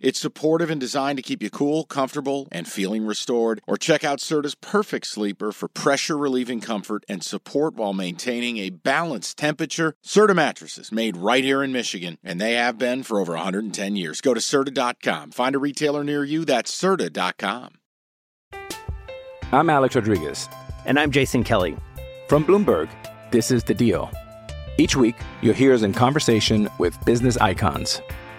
It's supportive and designed to keep you cool, comfortable, and feeling restored. Or check out Serta's Perfect Sleeper for pressure relieving comfort and support while maintaining a balanced temperature. Serta mattresses made right here in Michigan, and they have been for over 110 years. Go to Serta.com. Find a retailer near you. That's Serta.com. I'm Alex Rodriguez. And I'm Jason Kelly. From Bloomberg, this is The Deal. Each week, you'll hear us in conversation with business icons.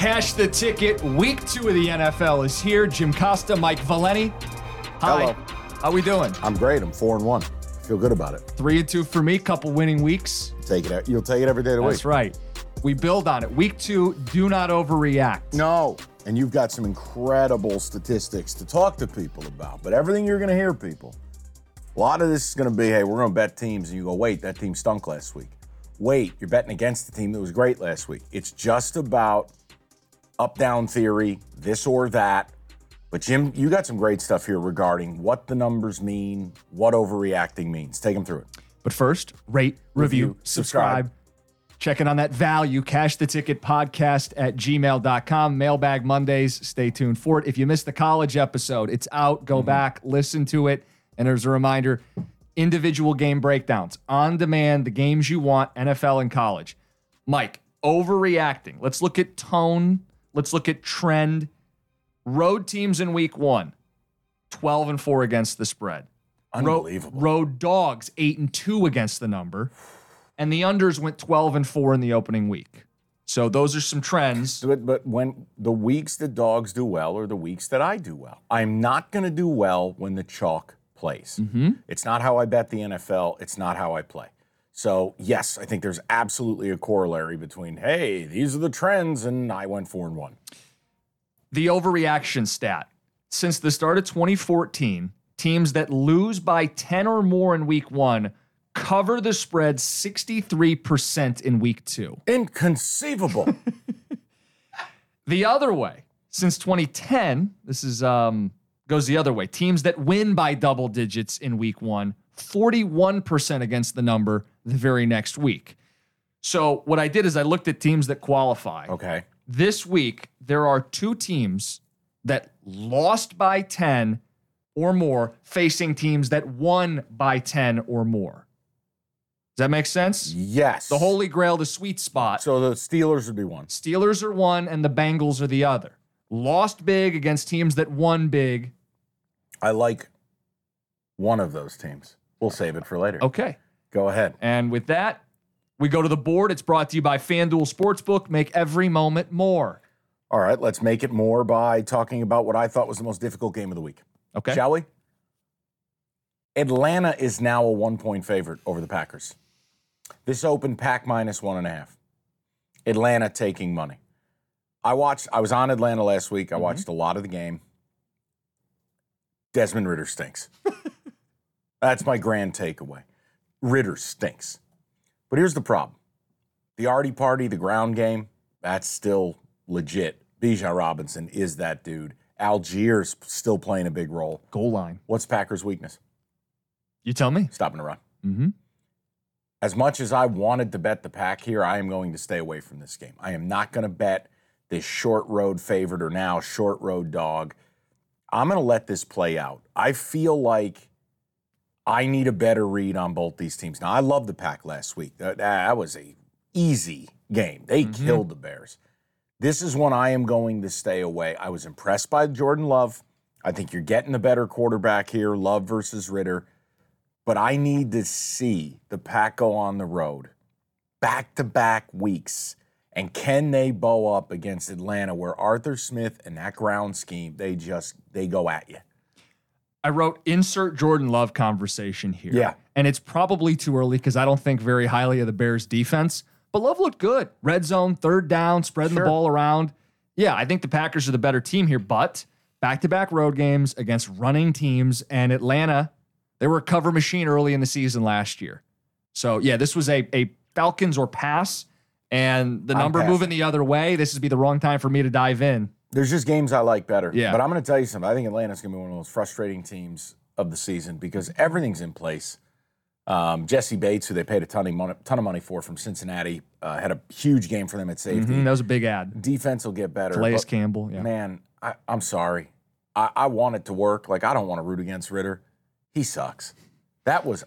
Cash the ticket. Week two of the NFL is here. Jim Costa, Mike Valenti. Hi. Hello. How are we doing? I'm great. I'm four and one. I Feel good about it. Three and two for me. Couple winning weeks. Take it. You'll take it every day of the That's week. That's right. We build on it. Week two. Do not overreact. No. And you've got some incredible statistics to talk to people about. But everything you're going to hear, people, a lot of this is going to be, hey, we're going to bet teams, and you go, wait, that team stunk last week. Wait, you're betting against the team that was great last week. It's just about up down theory, this or that. But Jim, you got some great stuff here regarding what the numbers mean, what overreacting means. Take them through it. But first, rate, review, Review, subscribe. subscribe. Checking on that value. Cash the ticket podcast at gmail.com. Mailbag Mondays. Stay tuned for it. If you missed the college episode, it's out. Go mm-hmm. back, listen to it. And as a reminder, individual game breakdowns on demand, the games you want, NFL and college. Mike, overreacting. Let's look at tone. Let's look at trend. Road teams in week one, 12 and 4 against the spread. Unbelievable. Road dogs, 8 and 2 against the number. And the unders went 12 and 4 in the opening week. So those are some trends. But, but when the weeks that dogs do well are the weeks that I do well. I'm not going to do well when the chalk plays. Mm-hmm. It's not how I bet the NFL. It's not how I play. So yes, I think there's absolutely a corollary between hey, these are the trends, and I went four and one. The overreaction stat. Since the start of 2014, teams that lose by 10 or more in week one cover the spread 63% in week two. Inconceivable. The other way, since 2010, this is um goes the other way. Teams that win by double digits in week 1, 41% against the number the very next week. So, what I did is I looked at teams that qualify. okay. This week there are two teams that lost by 10 or more facing teams that won by 10 or more. Does that make sense? Yes. The holy grail, the sweet spot. So the Steelers would be one. Steelers are one and the Bengals are the other. Lost big against teams that won big. I like one of those teams. We'll save it for later. Okay. Go ahead. And with that, we go to the board. It's brought to you by FanDuel Sportsbook. Make every moment more. All right, let's make it more by talking about what I thought was the most difficult game of the week. Okay. Shall we? Atlanta is now a one point favorite over the Packers. This opened pack minus one and a half. Atlanta taking money. I watched, I was on Atlanta last week. I mm-hmm. watched a lot of the game. Desmond Ridder stinks. That's my grand takeaway. Ridder stinks. But here's the problem the Artie party, the ground game, that's still legit. Bijan Robinson is that dude. Allgeier still playing a big role. Goal line. What's Packers' weakness? You tell me. Stopping the run. Mm-hmm. As much as I wanted to bet the pack here, I am going to stay away from this game. I am not going to bet this short road favorite or now short road dog. I'm going to let this play out. I feel like I need a better read on both these teams. Now, I love the pack last week. That, that was a easy game. They mm-hmm. killed the Bears. This is one I am going to stay away. I was impressed by Jordan Love. I think you're getting the better quarterback here, Love versus Ridder. But I need to see the pack go on the road back to back weeks. And can they bow up against Atlanta where Arthur Smith and that ground scheme, they just they go at you. I wrote insert Jordan Love conversation here. Yeah. And it's probably too early because I don't think very highly of the Bears defense. But Love looked good. Red zone, third down, spreading Sure. the ball around. Yeah, I think the Packers are the better team here, but back to back road games against running teams and Atlanta, they were a cover machine early in the season last year. So yeah, this was a, a Falcons or pass. And the number moving the other way, this would be the wrong time for me to dive in. There's just games I like better. Yeah. But I'm going to tell you something. I think Atlanta's going to be one of the most frustrating teams of the season because everything's in place. Um, Jessie Bates, who they paid a ton of money, ton of money for from Cincinnati, uh, had a huge game for them at safety. Mhm, that was a big ad. Defense will get better. Calais but, Campbell. Yeah. Man, I, I'm sorry. I, I want it to work. Like, I don't want to root against Ridder. He sucks. That was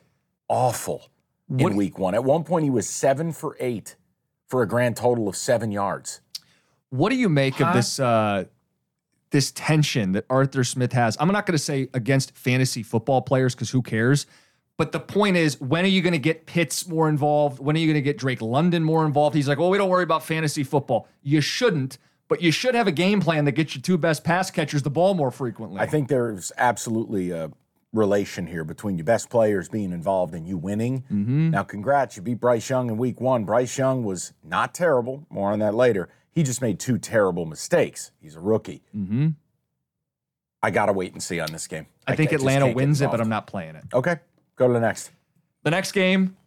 awful What- in week one. At one point, he was seven for eight for a grand total of seven yards. What do you make of this uh, this tension that Arthur Smith has? I'm not going to say against fantasy football players because who cares? But the point is, when are you going to get Pitts more involved? When are you going to get Drake London more involved? He's like, well, we don't worry about fantasy football. You shouldn't, but you should have a game plan that gets your two best pass catchers the ball more frequently. I think there's absolutely a relation here between your best players being involved and you winning. Mm-hmm. Now, congrats, you beat Bryce Young in week one. Bryce Young was not terrible. More on that later. He just made two terrible mistakes. He's a rookie. hmm I got to wait and see on this game. I think just Atlanta wins it, but. I'm not playing it. Okay, go to the next. The next game,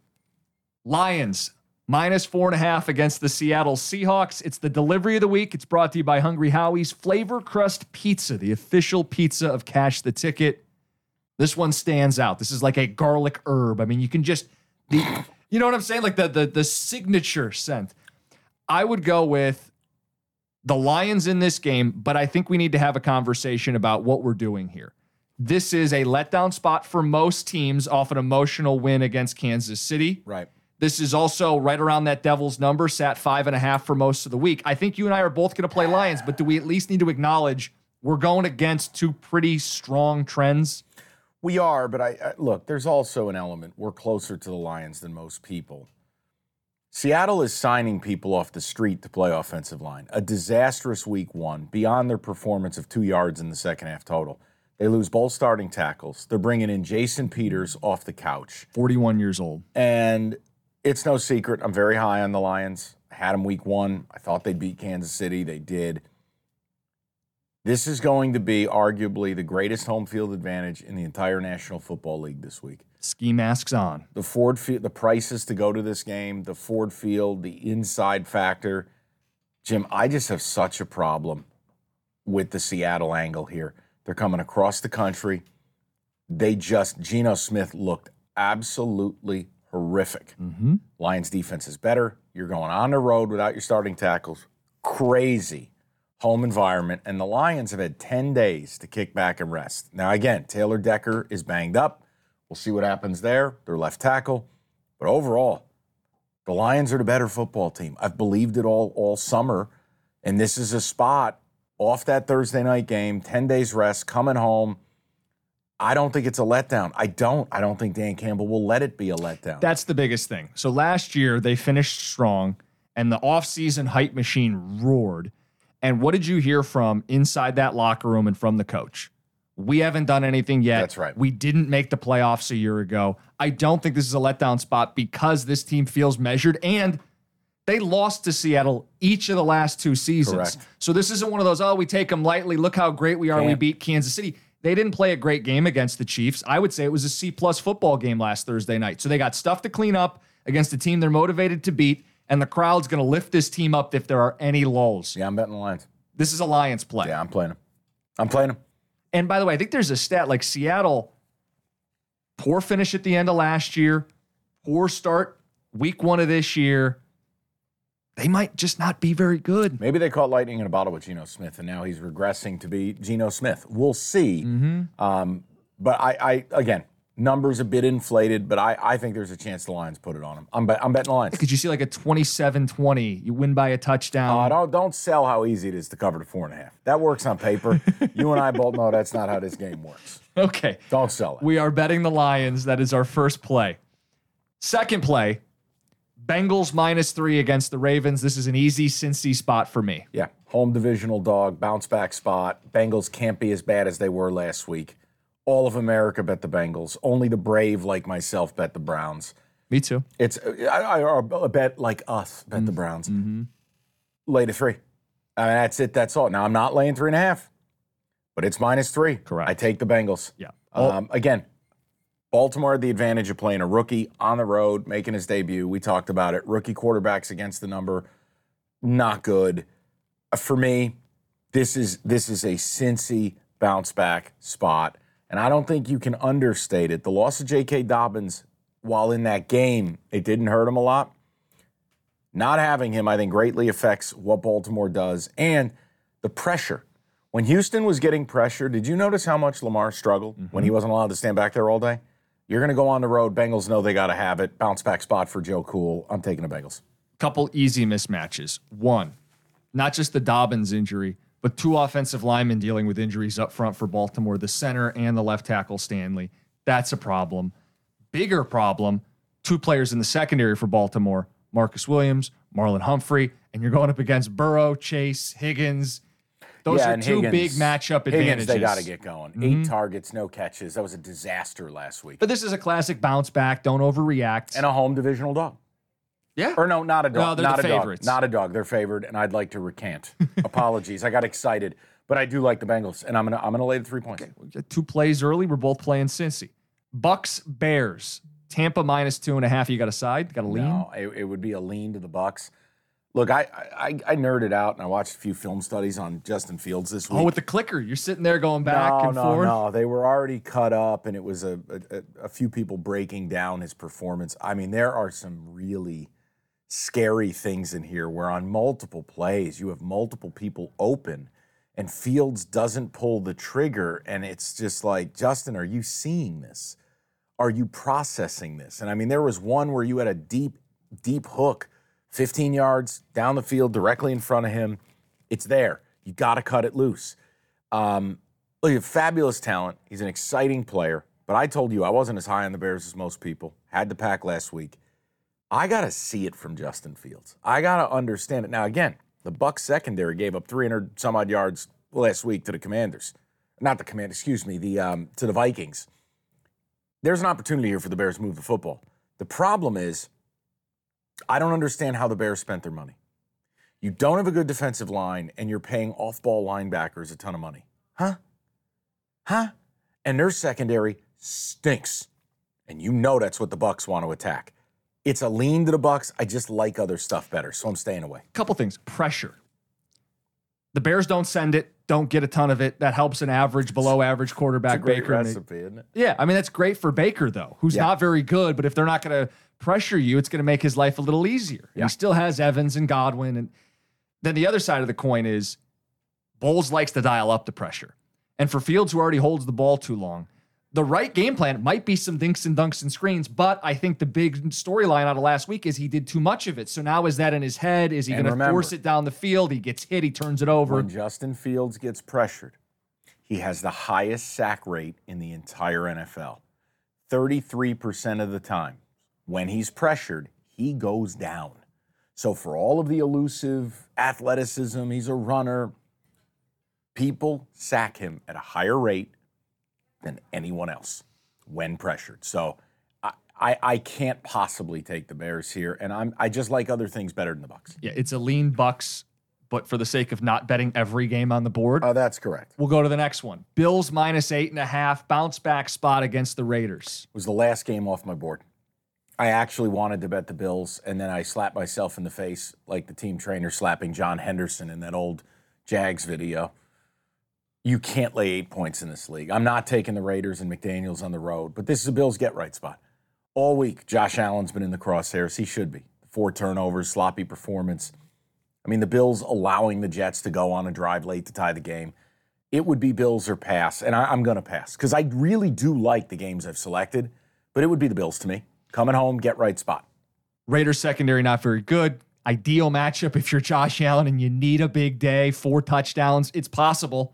Lions minus four and a half against the Seattle Seahawks. It's the delivery of the week. It's brought to you by Hungry Howie's Flavor Crust Pizza, the official pizza of Cash the Ticket. This one stands out. This is like a garlic herb. I mean, you can just the you know what I'm saying? Like the the the signature scent. I would go with the Lions in this game, but I think we need to have a conversation about what we're doing here. This is a letdown spot for most teams off an emotional win against Kansas City. Right. This is also right around that Devils number, sat five and a half for most of the week. I think you and I are both going to play Lions, but do we at least need to acknowledge we're going against two pretty strong trends? We are, but I, I look. There's also an element. We're closer to the Lions than most people. Seattle is signing people off the street to play offensive line. A disastrous week one, beyond their performance of two yards in the second half total. They lose both starting tackles. They're bringing in Jason Peters off the couch. 41 years old. And it's no secret, I'm very high on the Lions. I had them week one. I thought they'd beat Kansas City. They did. This is going to be arguably the greatest home field advantage in the entire National Football League this week. Ski masks on. The Ford Field, the prices to go to this game, the Ford Field, the inside factor. Jim, I just have such a problem with the Seattle angle here. They're coming across the country. They just, Geno Smith looked absolutely horrific. Mm-hmm. Lions defense is better. You're going on the road without your starting tackles. Crazy home environment. And the Lions have had 10 days to kick back and rest. Now, again, Taylor Decker is banged up. We'll see what happens there. Their left tackle. But overall, the Lions are the better football team. I've believed it all all summer. And this is a spot off that Thursday night game, 10 days rest, coming home. I don't think it's a letdown. I don't. I don't think Dan Campbell will let it be a letdown. That's the biggest thing. So last year they finished strong and the offseason hype machine roared. And what did you hear from inside that locker room and from the coach? We haven't done anything yet. That's right. We didn't make the playoffs a year ago. I don't think this is a letdown spot because this team feels measured and they lost to Seattle each of the last two seasons. Correct. So this isn't one of those, oh, we take them lightly. Look how great we are. We beat Kansas City. They didn't play a great game against the Chiefs. I would say it was a C plus football game last Thursday night. So they got stuff to clean up against a team they're motivated to beat, and the crowd's going to lift this team up if there are any lulls. yeah, I'm betting the Lions. This is a Lions play. Yeah, I'm playing them. I'm playing them. And by the way, I think there's a stat like Seattle, poor finish at the end of last year, poor start week one of this year. They might just not be very good. Maybe they caught lightning in a bottle with Geno Smith, and now he's regressing to be Geno Smith. We'll see. Um, but I, I, again, numbers a bit inflated, but I, I think there's a chance the Lions put it on them. I'm, bet, I'm betting the Lions. Could you see like a 27 20? You win by a touchdown. Uh, don't don't sell how easy it is to cover the four and a half. That works on paper. you and I both know that's not how this game works. okay. Don't sell it. We are betting the Lions. That is our first play. Second play, Bengals minus three against the Ravens. This is an easy Cincy spot for me. yeah, home divisional dog, bounce back spot. Bengals can't be as bad as they were last week. All of America bet the Bengals. Only the brave like myself bet the Browns. Me too. It's I, I, I bet like us bet the Browns. Lay to three. I mean, that's it. That's all. Now I'm not laying three and a half, but it's minus three. Correct. I take the Bengals. Yeah. Um, again, Baltimore had the advantage of playing a rookie on the road, making his debut. We talked about it. Rookie quarterbacks against the number, not good. Uh, For me, this is this is a Cincy bounce back spot, and I don't think you can understate it. The loss of J.K. Dobbins, while in that game, it didn't hurt him a lot. Not having him, I think, greatly affects what Baltimore does and the pressure. When Houston was getting pressure, did you notice how much Lamar struggled when he mm-hmm. wasn't allowed to stand back there all day? You're going to go on the road. Bengals know they got to have it. Bounce back spot for Joe Cool. I'm taking the Bengals. couple easy mismatches. One, not just the Dobbins injury, but two offensive linemen dealing with injuries up front for Baltimore, the center and the left tackle Stanley. That's a problem. Bigger problem, two players in the secondary for Baltimore, Marcus Williams, Marlon Humphrey, and you're going up against Burrow, Chase, Higgins. Those Yeah, are two big matchup advantages. Mm-hmm. they got to get going. Eight targets, no catches. That was a disaster last week. But this is a classic bounce back. Don't overreact. And a home divisional dog. Yeah. Or no, not a No, dog. they're not the a dog. Not a dog. They're favored, and I'd like to recant. Apologies. I got excited, but I do like the Bengals, and I'm gonna I'm gonna lay the three points. We got two plays early. We're both playing Cincy. Bucks, Bears. Tampa minus two and a half. You got a side? Got a lean? No, it, it would be a lean to the Bucks. Look, I, I I nerded out and I watched a few film studies on Justin Fields this week. Oh, with the clicker. You're sitting there going back no, and no, forth. no. They were already cut up, and it was a, a a few people breaking down his performance. I mean, there are some really scary things in here where on multiple plays you have multiple people open, and Fields doesn't pull the trigger, and it's just like, Justin, are you seeing this? Are you processing this? And I mean, there was one where you had a deep, deep hook, 15 yards down the field, directly in front of him. It's there. You got to cut it loose. Um, look, you have fabulous talent. He's an exciting player. But I told you I wasn't as high on the Bears as most people. Had the pack last week. I got to see it from Justin Fields. I got to understand it. Now, again, the Bucks secondary gave up 300 some odd yards last week to the Commanders. Not the Command, excuse me, the um, to the Vikings. There's an opportunity here for the Bears to move the football. The problem is, I don't understand how the Bears spent their money. You don't have a good defensive line, and you're paying off-ball linebackers a ton of money, huh? Huh? And their secondary stinks, and you know that's what the Bucks want to attack. It's a lean to the Bucks. I just like other stuff better, so I'm staying away. Couple things. Pressure. The Bears don't send it, don't get a ton of it. That helps an average, below average quarterback Baker. and they- isn't it? Yeah, I mean that's great for Baker though, who's Yeah. not very good. But if they're not going to pressure you, it's going to make his life a little easier. Yeah. He still has Evans and Godwin, and then the other side of the coin is Bowles likes to dial up the pressure, and for Fields who already holds the ball too long, the right game plan might be some dinks and dunks and screens. But I think the big storyline out of last week is he did too much of it. So now is that in his head? Is he going to force it down the field? He gets hit, he turns it over. When Justin Fields gets pressured, he has the highest sack rate in the entire NFL. 33% of the time, when he's pressured, he goes down. So, for all of the elusive athleticism, he's a runner, people sack him at a higher rate than anyone else when pressured. So, I, I, I can't possibly take the Bears here, and I'm I just like other things better than the Bucks. yeah, it's a lean Bucks, but for the sake of not betting every game on the board, Oh, that's correct. We'll go to the next one. Bills minus eight and a half, bounce back spot against the Raiders. It was the last game off my board. I actually wanted to bet the Bills, and then I slapped myself in the face like the team trainer slapping John Henderson in that old Jags video. You can't lay eight points in this league. I'm not taking the Raiders and McDaniels on the road, but this is a Bills get right spot. All week, Josh Allen's been in the crosshairs. He should be. Four turnovers, sloppy performance. I mean, the Bills allowing the Jets to go on a drive late to tie the game. It would be Bills or pass, and I, am going to pass because I really do like the games I've selected, but it would be the Bills to me. Coming home, get right spot. Raiders secondary not very good. Ideal matchup if you're Josh Allen and you need a big day, four touchdowns. It's possible.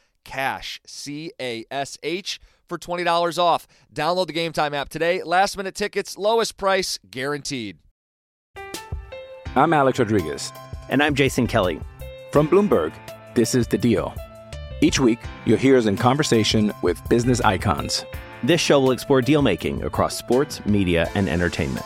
CASH, C A S H, for $20 off. Download the Game Time app today. Last minute tickets, lowest price guaranteed. I'm Alex Rodriguez. And I'm Jason Kelly. From Bloomberg, this is The Deal. Each week, you'll hear us in conversation with business icons. This show will explore deal making across sports, media, and entertainment.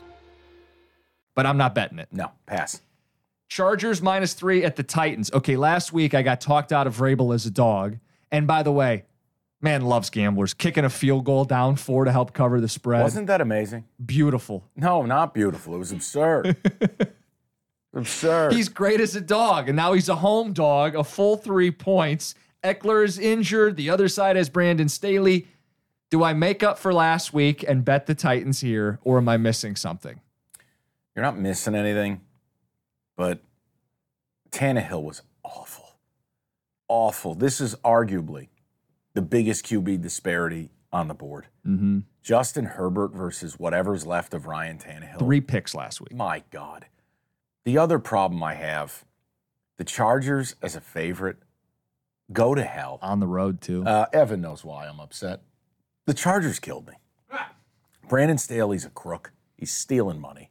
But I'm not betting it. No, pass. Chargers minus three at the Titans. Okay, last week I got talked out of Vrabel as a dog. And by the way, man loves gamblers. Kicking a field goal down four to help cover the spread. Wasn't that amazing? beautiful. No, not beautiful. It was absurd. absurd. He's great as a dog, and now he's a home dog, a full three points. Ekeler is injured. The other side has Brandon Staley. Do I make up for last week and bet the Titans here, or am I missing something? You're not missing anything, but Tannehill was awful. Awful. This is arguably the biggest QB disparity on the board. Mm-hmm. Justin Herbert versus whatever's left of Ryan Tannehill. Three picks last week. My God. The other problem I have the Chargers as a favorite go to hell. On the road, too. Uh, Evan knows why I'm upset. The Chargers killed me. Brandon Staley's a crook. He's stealing money.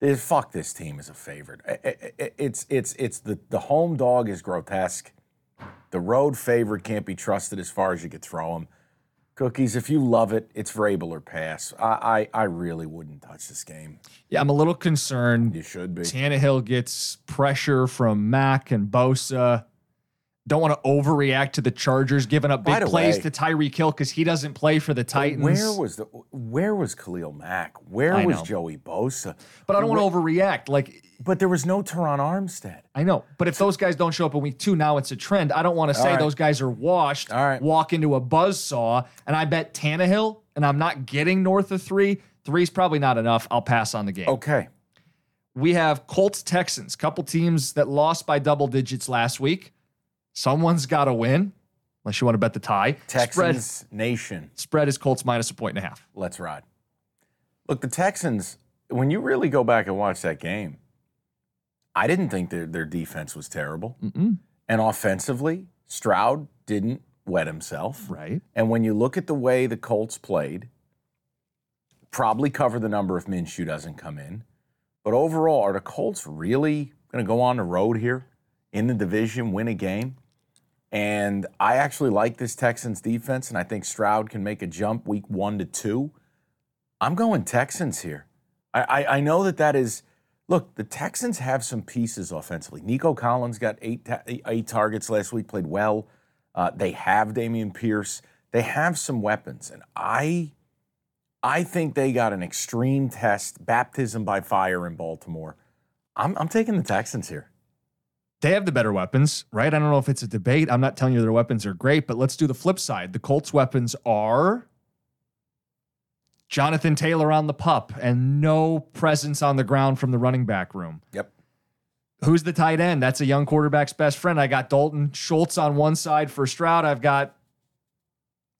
Eh, Fuck this team is a favorite. Eh, eh, It's it's it's the the home dog is grotesque. The road favorite can't be trusted as far as you could throw them. Cookies, if you love it, it's Vrabel or pass. I, I I really wouldn't touch this game. yeah, I'm a little concerned. You should be. Tannehill gets pressure from Mack and Bosa. Don't want to overreact to the Chargers giving up big plays to Tyreek Hill because he doesn't play for the Titans. Where was the where was Khalil Mack? Where I was know. Joey Bosa? but I don't want to overreact. Like But there was no Terron Armstead. I know, but if those guys don't show up in week two, now it's a trend. I don't want to say right. those guys are washed, All right. walk into a buzz saw, and I bet Tannehill, and I'm not getting north of three. Three's probably not enough. I'll pass on the game. Okay. We have Colts Texans, couple teams that lost by double digits last week. Someone's got to win, unless you want to bet the tie. Texans Spread, Nation. spread is Colts minus a point and a half. Let's ride. Look, the Texans, when you really go back and watch that game, I didn't think their, their defense was terrible. Mm-mm. And offensively, Stroud didn't wet himself. Right. And when you look at the way the Colts played, probably cover the number if Minshew doesn't come in. But overall, are the Colts really going to go on the road here in the division, win a game? And I actually like this Texans defense, and I think Stroud can make a jump week one to two. I'm going Texans here. I, I, I know that that is. Look, the Texans have some pieces offensively. Nico Collins got eight ta- eight targets last week, played well. Uh, they have Dameon Pierce. They have some weapons, and I, I think they got an extreme test, baptism by fire in Baltimore. I'm, I'm taking the Texans here. They have the better weapons, right? I don't know if it's a debate. I'm not telling you their weapons are great, but let's do the flip side. The Colts' weapons are Jonathan Taylor on the pup and no presence on the ground from the running back room. Yep. Who's the tight end? That's a young quarterback's best friend. I got Dalton Schultz on one side for Stroud. I've got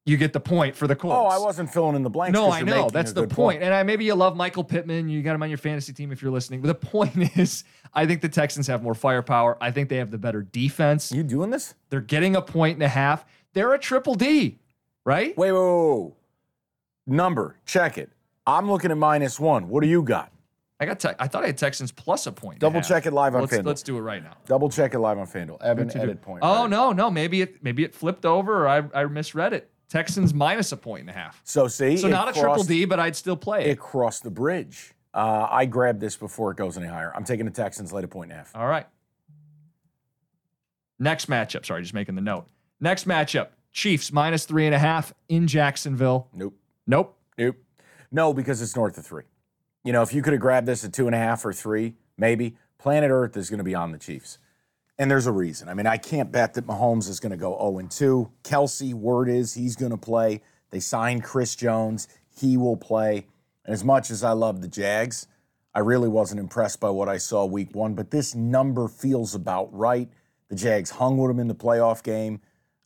you get the point for the Colts. Oh, I wasn't filling in the blanks. No, I know. That's the good point. And I, maybe you love Michael Pittman. You got him on your fantasy team if you're listening. But the point is, I think the Texans have more firepower. I think they have the better defense. You doing this? They're getting a point and a half. They're a triple D, right? Wait, wait, wait, wait. Number, check it. I'm looking at minus one. What do you got? I got. Te- I thought I had Texans plus a point. a Double check it live on let's, FanDuel. Let's do it right now. Double check it live on FanDuel. Evan, you do? point. Oh right? no, no. Maybe it maybe it flipped over, or I, I misread it. Texans minus a point and a half. So see, So not a triple D, but I'd still play It it. crossed the bridge. Uh, I grabbed this before it goes any higher. I'm taking the Texans late a point and a half. All right. Next matchup. Sorry, just making the note. Next matchup: Chiefs minus three and a half in Jacksonville. Nope. Nope. Nope. No, because it's north of three. You know, if you could have grabbed this at two and a half or three, maybe planet Earth is going to be on the Chiefs. And there's a reason. I mean, I can't bet that Mahomes is going to go 0 and 2. Kelce, word is he's going to play. They signed Chris Jones. He will play. And as much as I love the Jags, I really wasn't impressed by what I saw week one. But this number feels about right. The Jags hung with them in the playoff game.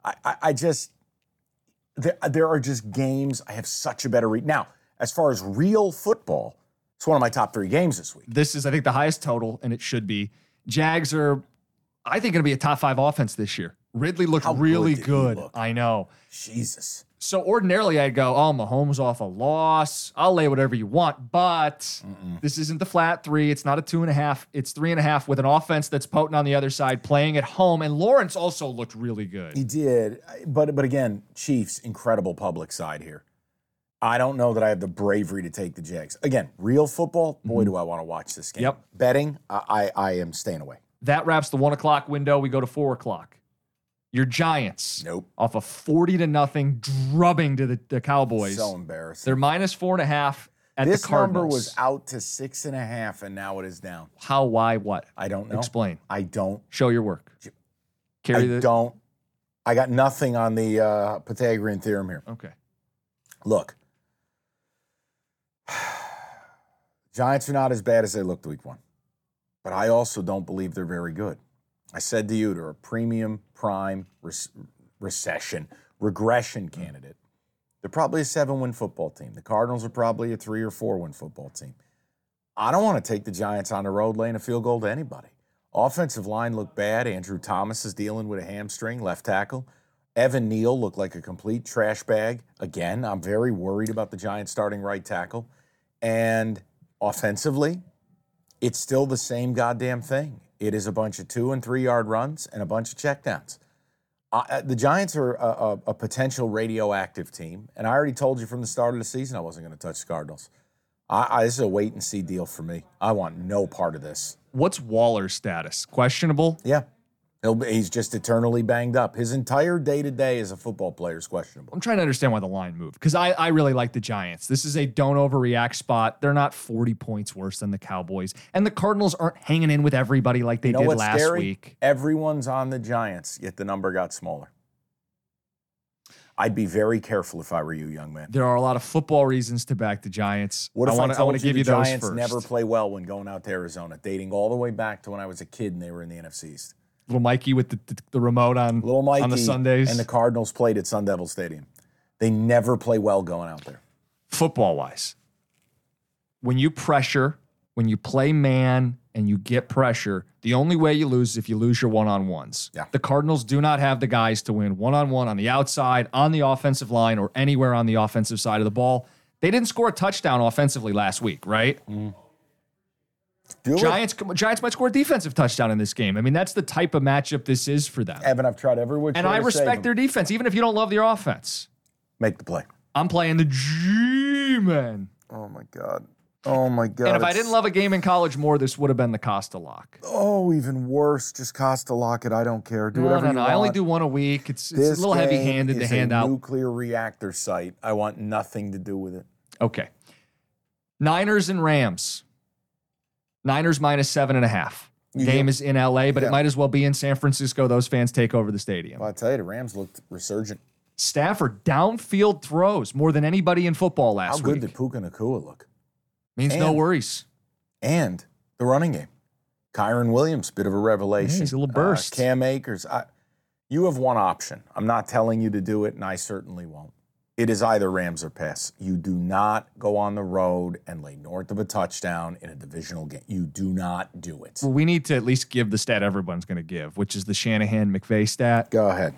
I, I, I just, there, there are just games I have such a better read. Now, as far as real football, it's one of my top three games this week. This is, I think, the highest total, and it should be. Jags are, I think, going to be a top five offense this year. Ridley looked How really he good. look? I know. Jesus. So ordinarily, I'd go, "Oh, Mahomes off a loss. I'll lay whatever you want." But this isn't the flat three. It's not a two and a half. It's three and a half with an offense that's potent on the other side, playing at home. And Lawrence also looked really good. He did, but but again, Chiefs incredible public side here. I don't know that I have the bravery to take the Jags. Again, real football, boy, mm-hmm. do I want to watch this game. Yep. Betting, I, I I am staying away. That wraps the one o'clock window. We go to four o'clock. Your Giants, Nope. off a forty to nothing drubbing to the, the Cowboys. So embarrassing. They're minus four and a half at this the Cardinals. number was out to six and a half, and now it is down. how? Why? What? I don't know. Explain. I don't. Show your work. Carry I the. don't. I got nothing on the uh, Pythagorean theorem here. Okay. Look, Giants are not as bad as they looked week one, but I also don't believe they're very good. I said to you, they're a premium prime res- recession regression hmm. candidate. They're probably a seven win football team. The Cardinals are probably a three or four win football team. I don't want to take the Giants on the road laying a field goal to anybody. Offensive line looked bad. Andrew Thomas is dealing with a hamstring, left tackle. Evan Neal looked like a complete trash bag. Again, I'm very worried about the Giants starting right tackle. And offensively, it's still the same goddamn thing. It is a bunch of two and three yard runs and a bunch of checkdowns. Uh, the Giants are a, a, a potential radioactive team, and I already told you from the start of the season I wasn't going to touch the Cardinals. I, I, this is a wait and see deal for me. I want no part of this. What's Waller's status? Questionable. Yeah, He'll be, he's just eternally banged up. His entire day to day as a football player is questionable. I'm trying to understand why the line moved because I, I really like the Giants. This is a don't overreact spot. They're not 40 points worse than the Cowboys. And the Cardinals aren't hanging in with everybody like they you know did last scary? week. Everyone's on the Giants, yet the number got smaller. I'd be very careful if I were you, young man. There are a lot of football reasons to back the Giants. What if I, wanna, told wanna you give the you those Giants never play well when going out to Arizona, dating all the way back to when I was a kid and they were in the NFC East? Little Mikey with the, the, the remote on, Little Mikey on the Sundays. and the Cardinals played at Sun Devil Stadium. They never play well going out there. football wise, when you pressure, when you play man and you get pressure, the only way you lose is if you lose your one on ones. Yeah. The Cardinals do not have the guys to win one on one on the outside, on the offensive line, or anywhere on the offensive side of the ball. They didn't score a touchdown offensively last week, right? Mm-hmm. Do it. Giants Giants might score a defensive touchdown in this game. I mean, that's the type of matchup this is for them. Evan, I've tried every which And I respect their defense, even if you don't love their offense. Make the play. I'm playing the G-Men. Oh my god. Oh my god. And if I didn't love a game in college more, this would have been the Costa lock. Oh, even worse. Just Costa lock it. I don't care. Do No, whatever no, you no. want. I only do one a week. It's, it's a little heavy handed to hand a out. Nuclear reactor site. I want nothing to do with it. Okay. Niners and Rams. Niners minus seven and a half. You Game is in LA, but Yeah. it might as well be in San Francisco. Those fans take over the stadium. Well, I tell you, the Rams looked resurgent. Stafford downfield throws more than anybody in football last week. How good week. did Puka Nacua look? Means no worries. And the running game. Kyren Williams, bit of a revelation. Yeah, he's a little Uh, burst. Cam Akers. I, you have one option. I'm not telling you to do it, and I certainly won't. It is either Rams or pass. You do not go on the road and lay north of a touchdown in a divisional game. You do not do it. Well, we need to at least give the stat everyone's going to give, which is the Shanahan McVay stat. Go ahead.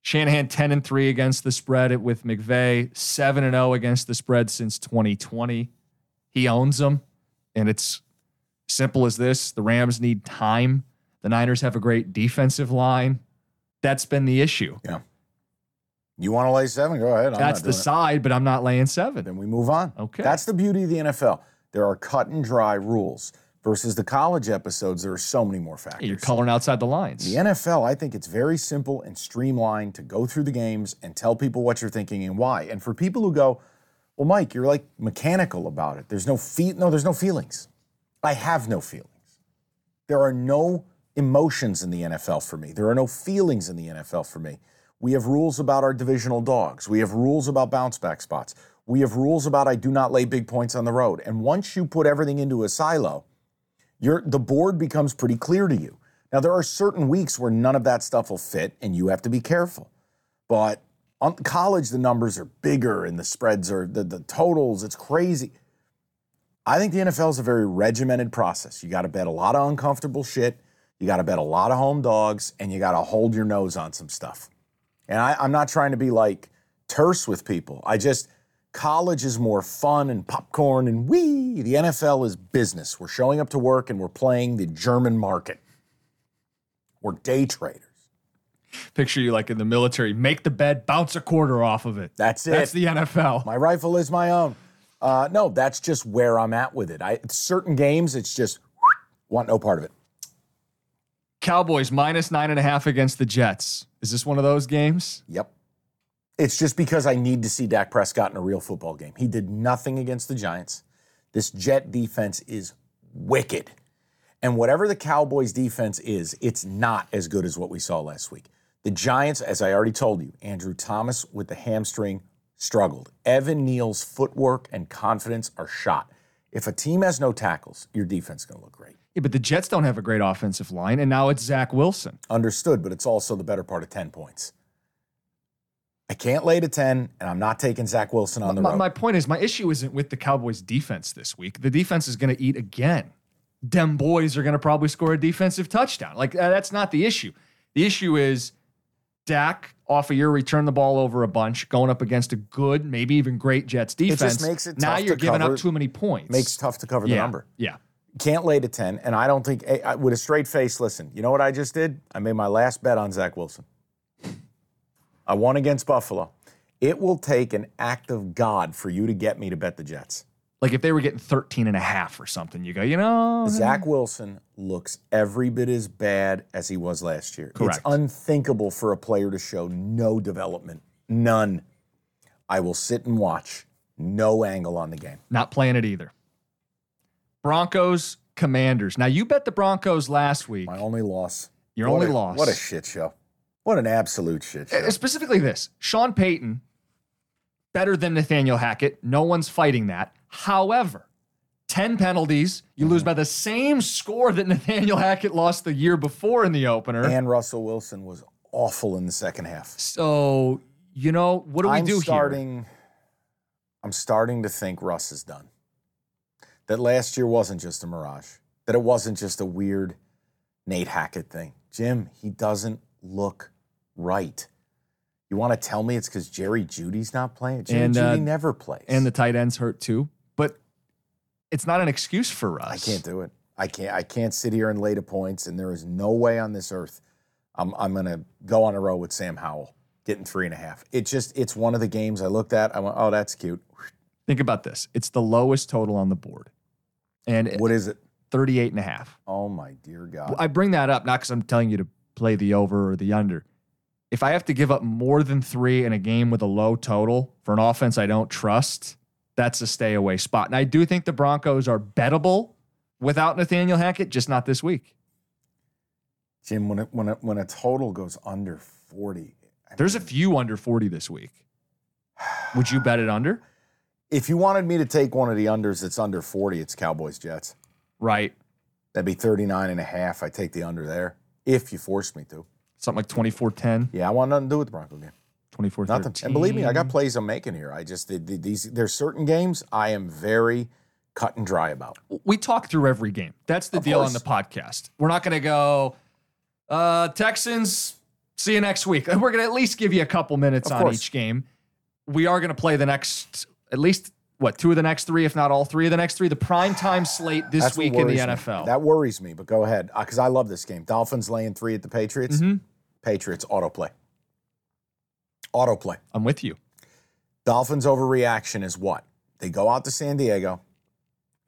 Shanahan 10 and 3 against the spread with McVay, 7 and 0 against the spread since 2020. He owns them, and it's simple as this. The Rams need time. The Niners have a great defensive line. That's been the issue. Yeah. You want to lay seven? Go ahead. I'm That's the it. side, but I'm not laying 7. Then we move on. Okay. That's the beauty of the NFL. There are cut and dry rules versus the college episodes. There are so many more factors. You're coloring outside the lines. The NFL, I think it's very simple and streamlined to go through the games and tell people what you're thinking and why. And for people who go, well, Mike, you're like mechanical about it. There's no fe- no, there's no feelings. I have no feelings. There are no emotions in the NFL for me. There are no feelings in the NFL for me. We have rules about our divisional dogs. We have rules about bounce back spots. We have rules about I do not lay big points on the road. And once you put everything into a silo, the board becomes pretty clear to you. Now there are certain weeks where none of that stuff will fit and you have to be careful. But on college the numbers are bigger and the spreads are the, the totals, it's crazy. I think the NFL is a very regimented process. You got to bet a lot of uncomfortable shit. You got to bet a lot of home dogs, and you got to hold your nose on some stuff. And I, I'm not trying to be like terse with people. I just college is more fun and popcorn and wee. The NFL is business. We're showing up to work and we're playing the German market. We're day traders. Picture you like in the military, make the bed, bounce a quarter off of it. That's it. That's the NFL. My rifle is my own. Uh, no, that's just where I'm at with it. I certain games, it's just want no part of it. Cowboys minus nine and a half against the Jets. Is this one of those games? Yep. It's just because I need to see Dak Prescott in a real football game. He did nothing against the Giants. This Jet defense is wicked. And whatever the Cowboys defense is, it's not as good as what we saw last week. The Giants, as I already told you, Andrew Thomas with the hamstring struggled. Evan Neal's footwork and confidence are shot. If a team has no tackles, your defense is going to look great. Yeah, but the Jets don't have a great offensive line, and now it's Zach Wilson. Understood, but it's also the better part of 10 points. I can't lay to 10, and I'm not taking Zach Wilson on the My, road. my point is, my issue isn't with the Cowboys' defense this week. The defense is going to eat again. Dem boys are going to probably score a defensive touchdown. Like uh, that's not the issue. The issue is Dak off a year return the ball over a bunch, going up against a good, maybe even great Jets just defense. makes it now you're giving cover- up too many points. Makes tough to cover the yeah, number. Yeah. Can't lay to 10, and I don't think, eh, I- with a straight face, listen, you know what I just did? I made my last bet on Zach Wilson. I won against Buffalo. It will take an act of God for you to get me to bet the Jets. Like if they were getting 13 and a half or something, you go, you know, eh. Zach Wilson looks every bit as bad as he was last year. Correct. It's unthinkable for a player to show no development, none. I will sit and watch, no angle on the game. not playing it either. Broncos, Commanders. Now you bet the Broncos last week. My only loss. Your What only a- loss. What a shit show. What an absolute shit show. Uh, Specifically this Sean Payton, better than Nathaniel Hackett. No one's fighting that. However, 10 penalties. You Mm-hmm. lose by the same score that Nathaniel Hackett lost the year before in the opener. And Russell Wilson was awful in the second half. so, you know, what do we I'm do here? starting, I'm starting to think Russ is done. That last year wasn't just a mirage. That it wasn't just a weird Nate Hackett thing. Jim, he doesn't look right. You want to tell me it's because Jerry Jeudy's not playing? Jerry And, uh, Jeudy never plays. And the tight ends hurt too. But it's not an excuse for us. I can't do it. I can't. I can't sit here and lay to points. And there is no way on this earth I'm. I'm going to go on a row with Sam Howell getting three and a half. It just. It's one of the games I looked at. I went, oh, that's cute. Think about this. It's the lowest total on the board. And What is it? 38 and a half. Oh my dear God. I bring that up not because I'm telling you to play the over or the under. If I have to give up more than three in a game with a low total for an offense I don't trust, that's a stay away spot. And I do think the Broncos are bettable without Nathaniel Hackett, just not this week. Jim, when it, when it, when a total goes under forty, There's a few under 40 this week. Would you bet it under? If you wanted me to take one of the unders that's under 40, it's Cowboys Jets. Right. That'd be 39 and a half. I take the under there if you forced me to. Something like 24 10, Yeah, I want nothing to do with the Bronco game. 24 Nothing. And believe me, I got plays I'm making here. I just the- the- these there's certain games I am very cut and dry about. We talk through every game. That's the Of deal course. on the podcast. We're not going to go, uh, Texans, see you next week. We're going to at least give you a couple minutes Of on course. each game. We are going to play the next, at least, what, two of the next three, if not all three of the next three, the prime time slate this That's week in the worries me. NFL. That worries me, but go ahead because I love this game. Dolphins laying three at the Patriots. Mhm. Patriots autoplay. Autoplay. I'm with you. Dolphins overreaction is what? They go out to San Diego.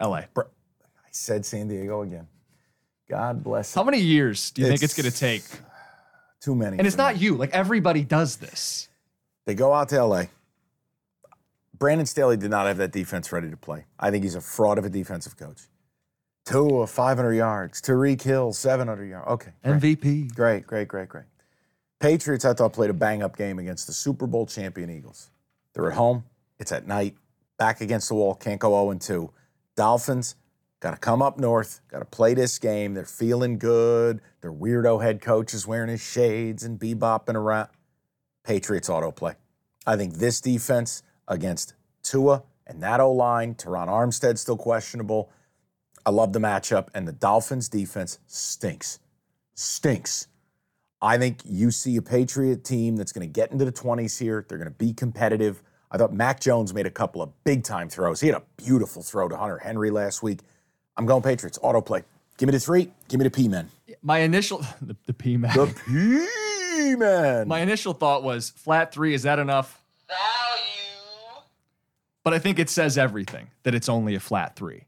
LA. I said San Diego again. God bless. How many years do you think It's- it's going to take? Too many. And it's me. not you. Like everybody does this. They go out to LA. Brandon Staley did not have that defense ready to play. I think he's a fraud of a defensive coach. Tua, 500 yards. Tyreek Hill, 700 yards. Okay. great. MVP. Great, great, great, great. Patriots, I thought, played a bang up game against the Super Bowl champion Eagles. They're at home. It's at night. Back against the wall. Can't go 0 2. Dolphins, got to come up north. Got to play this game. They're feeling good. Their weirdo head coach is wearing his shades and bebopping around. Patriots autoplay. I think this defense against Tua and that O line, Terron Armstead still questionable. I love the matchup, and the Dolphins defense stinks. Stinks. I think you see a Patriot team that's going to get into the 20s here. They're going to be competitive. I thought Mac Jones made a couple of big time throws. He had a beautiful throw to Hunter Henry last week. I'm going Patriots. Autoplay. Give me the three. Give me the P men. My initial, the, the P man. The P men. My initial thought was flat three. Is that enough? But I think it says everything that it's only a flat three.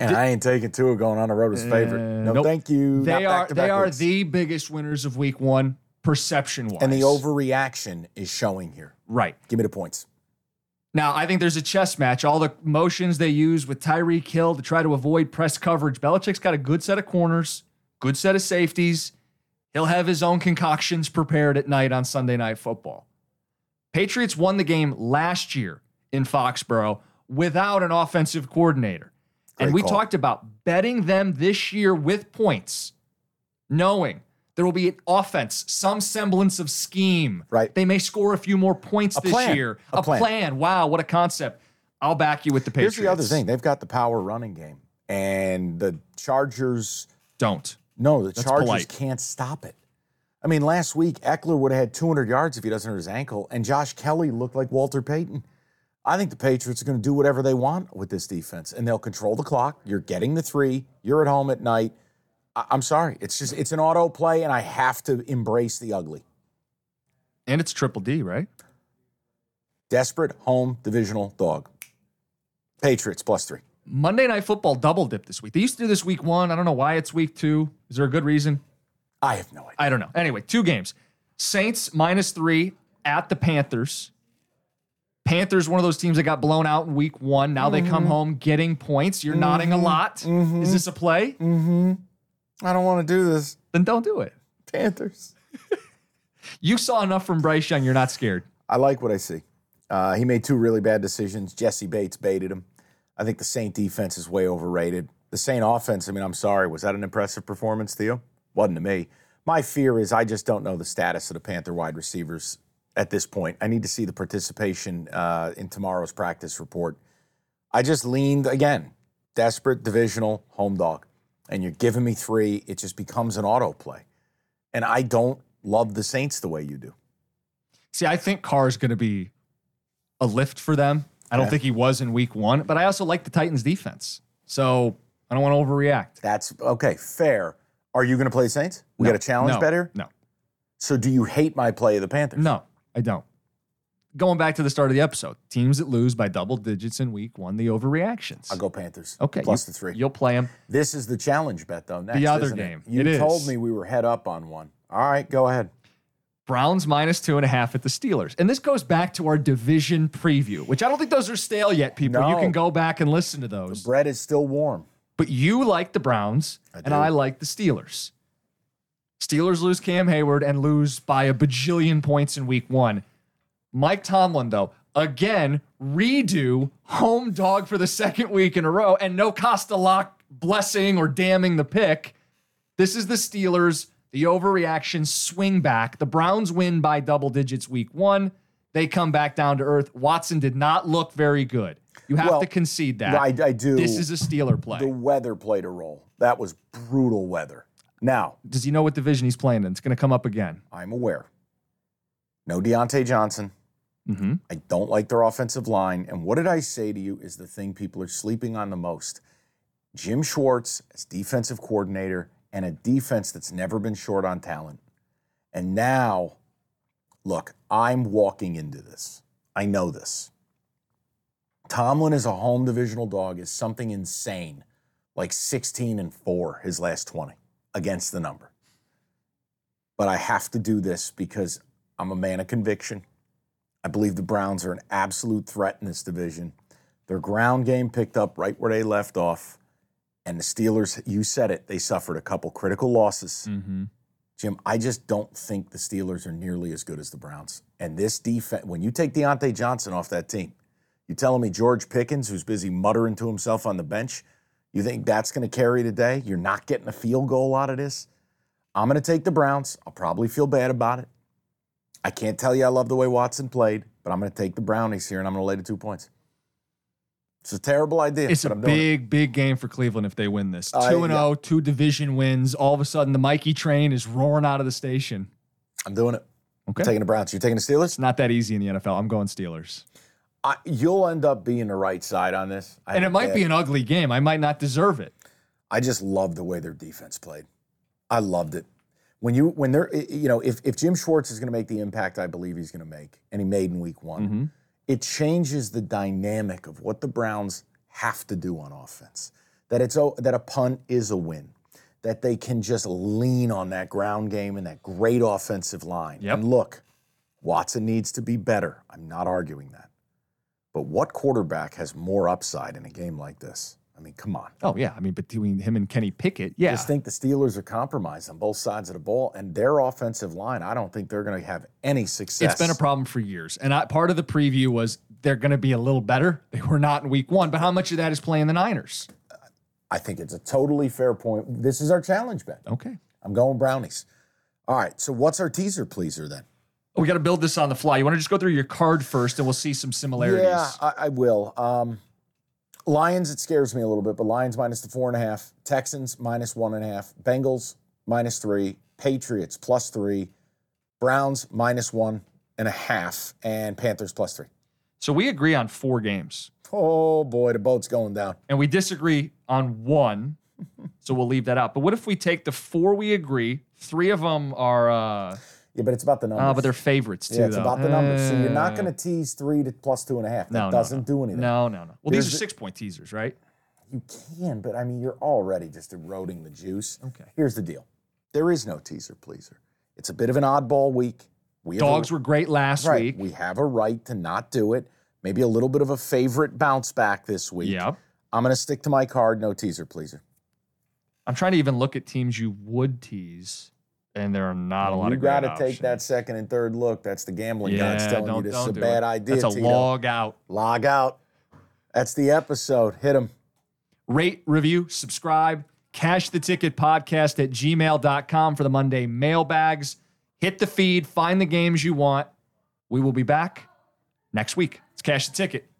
And I ain't taking Tua going on the road as favorite. Uh, no, nope. thank you. They Not are they are weeks. the biggest winners of week one, perception wise. And the overreaction is showing here. Right. Give me the points. Now, I think there's a chess match. All the motions they use with Tyreek Hill to try to avoid press coverage. Belichick's got a good set of corners, good set of safeties. He'll have his own concoctions prepared at night on Sunday Night Football. Patriots won the game last year in Foxborough without an offensive coordinator. and we call. talked about betting them this year with points, knowing there will be an offense, some semblance of scheme. Right. They may score a few more points A this plan. year. A plan. Wow, what a concept. I'll back you with the Patriots. Here's the other thing. They've got the power running game. And the Chargers Don't. no, the That's Chargers polite. can't stop it. I mean, last week Ekeler would have had 200 yards if he doesn't hurt his ankle, and Josh Kelley looked like Walter Payton. I think the Patriots are going to do whatever they want with this defense, and they'll control the clock. You're getting the three. You're at home at night. I- I'm sorry. It's just it's an auto play, and I have to embrace the ugly. And it's triple D, right? Desperate home divisional dog. Patriots plus three. Monday Night Football double dip this week. They used to do this week one. I don't know why it's week two. Is there a good reason? I have no idea. I don't know. Anyway, two games. Saints minus three at the Panthers. Panthers, one of those teams that got blown out in week one. Now they come home getting points. You're nodding a lot. Is this a play? Mm-hmm. I don't want to do this. Then don't do it. Panthers. You saw enough from Bryce Young. You're not scared. I like what I see. Uh, he made two really bad decisions. Jessie Bates baited him. I think the Saint defense is way overrated. The Saint offense, I mean, I'm sorry. Was that an impressive performance, Theo? Wasn't to me. My fear is I just don't know the status of the Panther wide receivers at this point. I need to see the participation uh, in tomorrow's practice report. I just leaned, again, desperate divisional home dog. And you're giving me three, it just becomes an auto play. And I don't love the Saints the way you do. See, I think Carr's going to be a lift for them. I don't Okay. think he was in week one, but I also like the Titans defense. So I don't want to overreact. That's okay, fair. Are you going to play the Saints? We No. got a challenge No. better? No. So do you hate my play of the Panthers? No, I don't. Going back to the start of the episode, teams that lose by double digits in week one, the overreactions. I'll go Panthers. Okay, Plus you- the three. You'll play them. This is the challenge bet, though. Next, other isn't it? game. You It is. told me we were head up on one. All right, go ahead. Browns minus two and a half at the Steelers. And this goes back to our division preview, which I don't think those are stale yet, people. You can go back and listen to those. Bread is still warm. But you like the Browns, I and. I like the Steelers. Steelers lose Cam Heyward and lose by a bajillion points in week one. Mike Tomlin, though, again, redo home dog for the second week in a row and no Costa lock blessing or damning the pick. This is the Steelers, the overreaction swing back. The Browns win by double digits week one. They come back down to earth. Watson did not look very good. You have Well, to concede that. I, I do. This is a Steeler play. The weather played a role. That was brutal weather. Now, Does he know what division he's playing in? It's going to come up again. I'm aware. No Diontae Johnson. Mm-hmm. I don't like their offensive line. And what did I say to you is the thing people are sleeping on the most? Jim Schwartz as defensive coordinator and a defense that's never been short on talent. And now, look, I'm walking into this. I know this. Tomlin as a home divisional dog is something insane, like 16 and 4 his last 20 against the number. But I have to do this because I'm a man of conviction. I believe the Browns are an absolute threat in this division. Their ground game picked up right where they left off. And the Steelers, you said it, they suffered a couple critical losses. Mm-hmm. Jim, I just don't think the Steelers are nearly as good as the Browns. And this defense, when you take Diontae Johnson off that team, you're telling me George Pickens, who's busy muttering to himself on the bench, you think that's going to carry today? You're not getting a field goal out of this? I'm going to take the Browns. I'll probably feel bad about it. I can't tell you I love the way Watson played, but I'm going to take the Brownies here and I'm going to lay the two points. It's a terrible idea. It's but a I'm doing it. big, big game for Cleveland if they win this. 2 I- and yeah. Oh, two division wins. All of a sudden, the Mikey train is roaring out of the station. I'm doing it. Okay. I'm taking the Browns. You're taking the Steelers? It's not that easy in the NFL. I'm going Steelers. I, you'll end up being the right side on this. I And it might bad- be an ugly game. I might not deserve it. I just love the way their defense played. I loved it. When you when they're you know if if Jim Schwartz is going to make the impact I believe he's going to make, and he made in Week One, Mm-hmm. it changes the dynamic of what the Browns have to do on offense. That it's oh, that a punt is a win. That they can just lean on that ground game and that great offensive line. Yep. And look, Watson needs to be better. I'm not arguing that. But what quarterback has more upside in a game like this? I mean, come on. Oh, yeah. I mean, between him and Kenny Pickett, yeah. I just think the Steelers are compromised on both sides of the ball, and their offensive line, I don't think they're going to have any success. It's been a problem for years. And I, part of the preview was they're going to be a little better. They were not in week one, but how much of that is playing the Niners? I think it's a totally fair point. This is our challenge bet. Okay. I'm going brownies. All right. So what's our teaser pleaser then? We got to build this on the fly. You want to just go through your card first and we'll see some similarities? Yeah, I, I will. Um, Lions, it scares me a little bit, but Lions minus the four and a half. Texans minus one and a half. Bengals minus three. Patriots plus three. Browns minus one and a half. And Panthers plus three. So we agree on four games Oh boy, the boat's going down. and we disagree on one. so we'll leave that out. But what if we take the four we agree? Three of them are, uh, Yeah, but it's about the numbers. uh but they're favorites too. yeah, it's though. about the numbers. So you're not Uh, going to tease three to plus two and a half. That no, no, doesn't no. do anything. No, no, no. Well, these are six point teasers, right? You can, but I mean, you're already just eroding the juice. Okay. Here's the deal there is no teaser pleaser. It's a bit of an oddball week. We have Dogs a, were great last right. week. We have a right to not do it. Maybe a little bit of a favorite bounce back this week. Yep. I'm going to stick to my card. No teaser pleaser. I'm trying to even look at teams you would tease, and there are not a lot you of You got to options. take that second and third look. That's the gambling Yeah, gods telling you this is a bad it. idea. That's a Tito. log out. Log out. That's the episode. Hit them. Rate, review, subscribe. Cash the ticket podcast at gmail.com for the Monday mailbags. Hit the feed, find the games you want. We will be back next week. It's Cash the Ticket.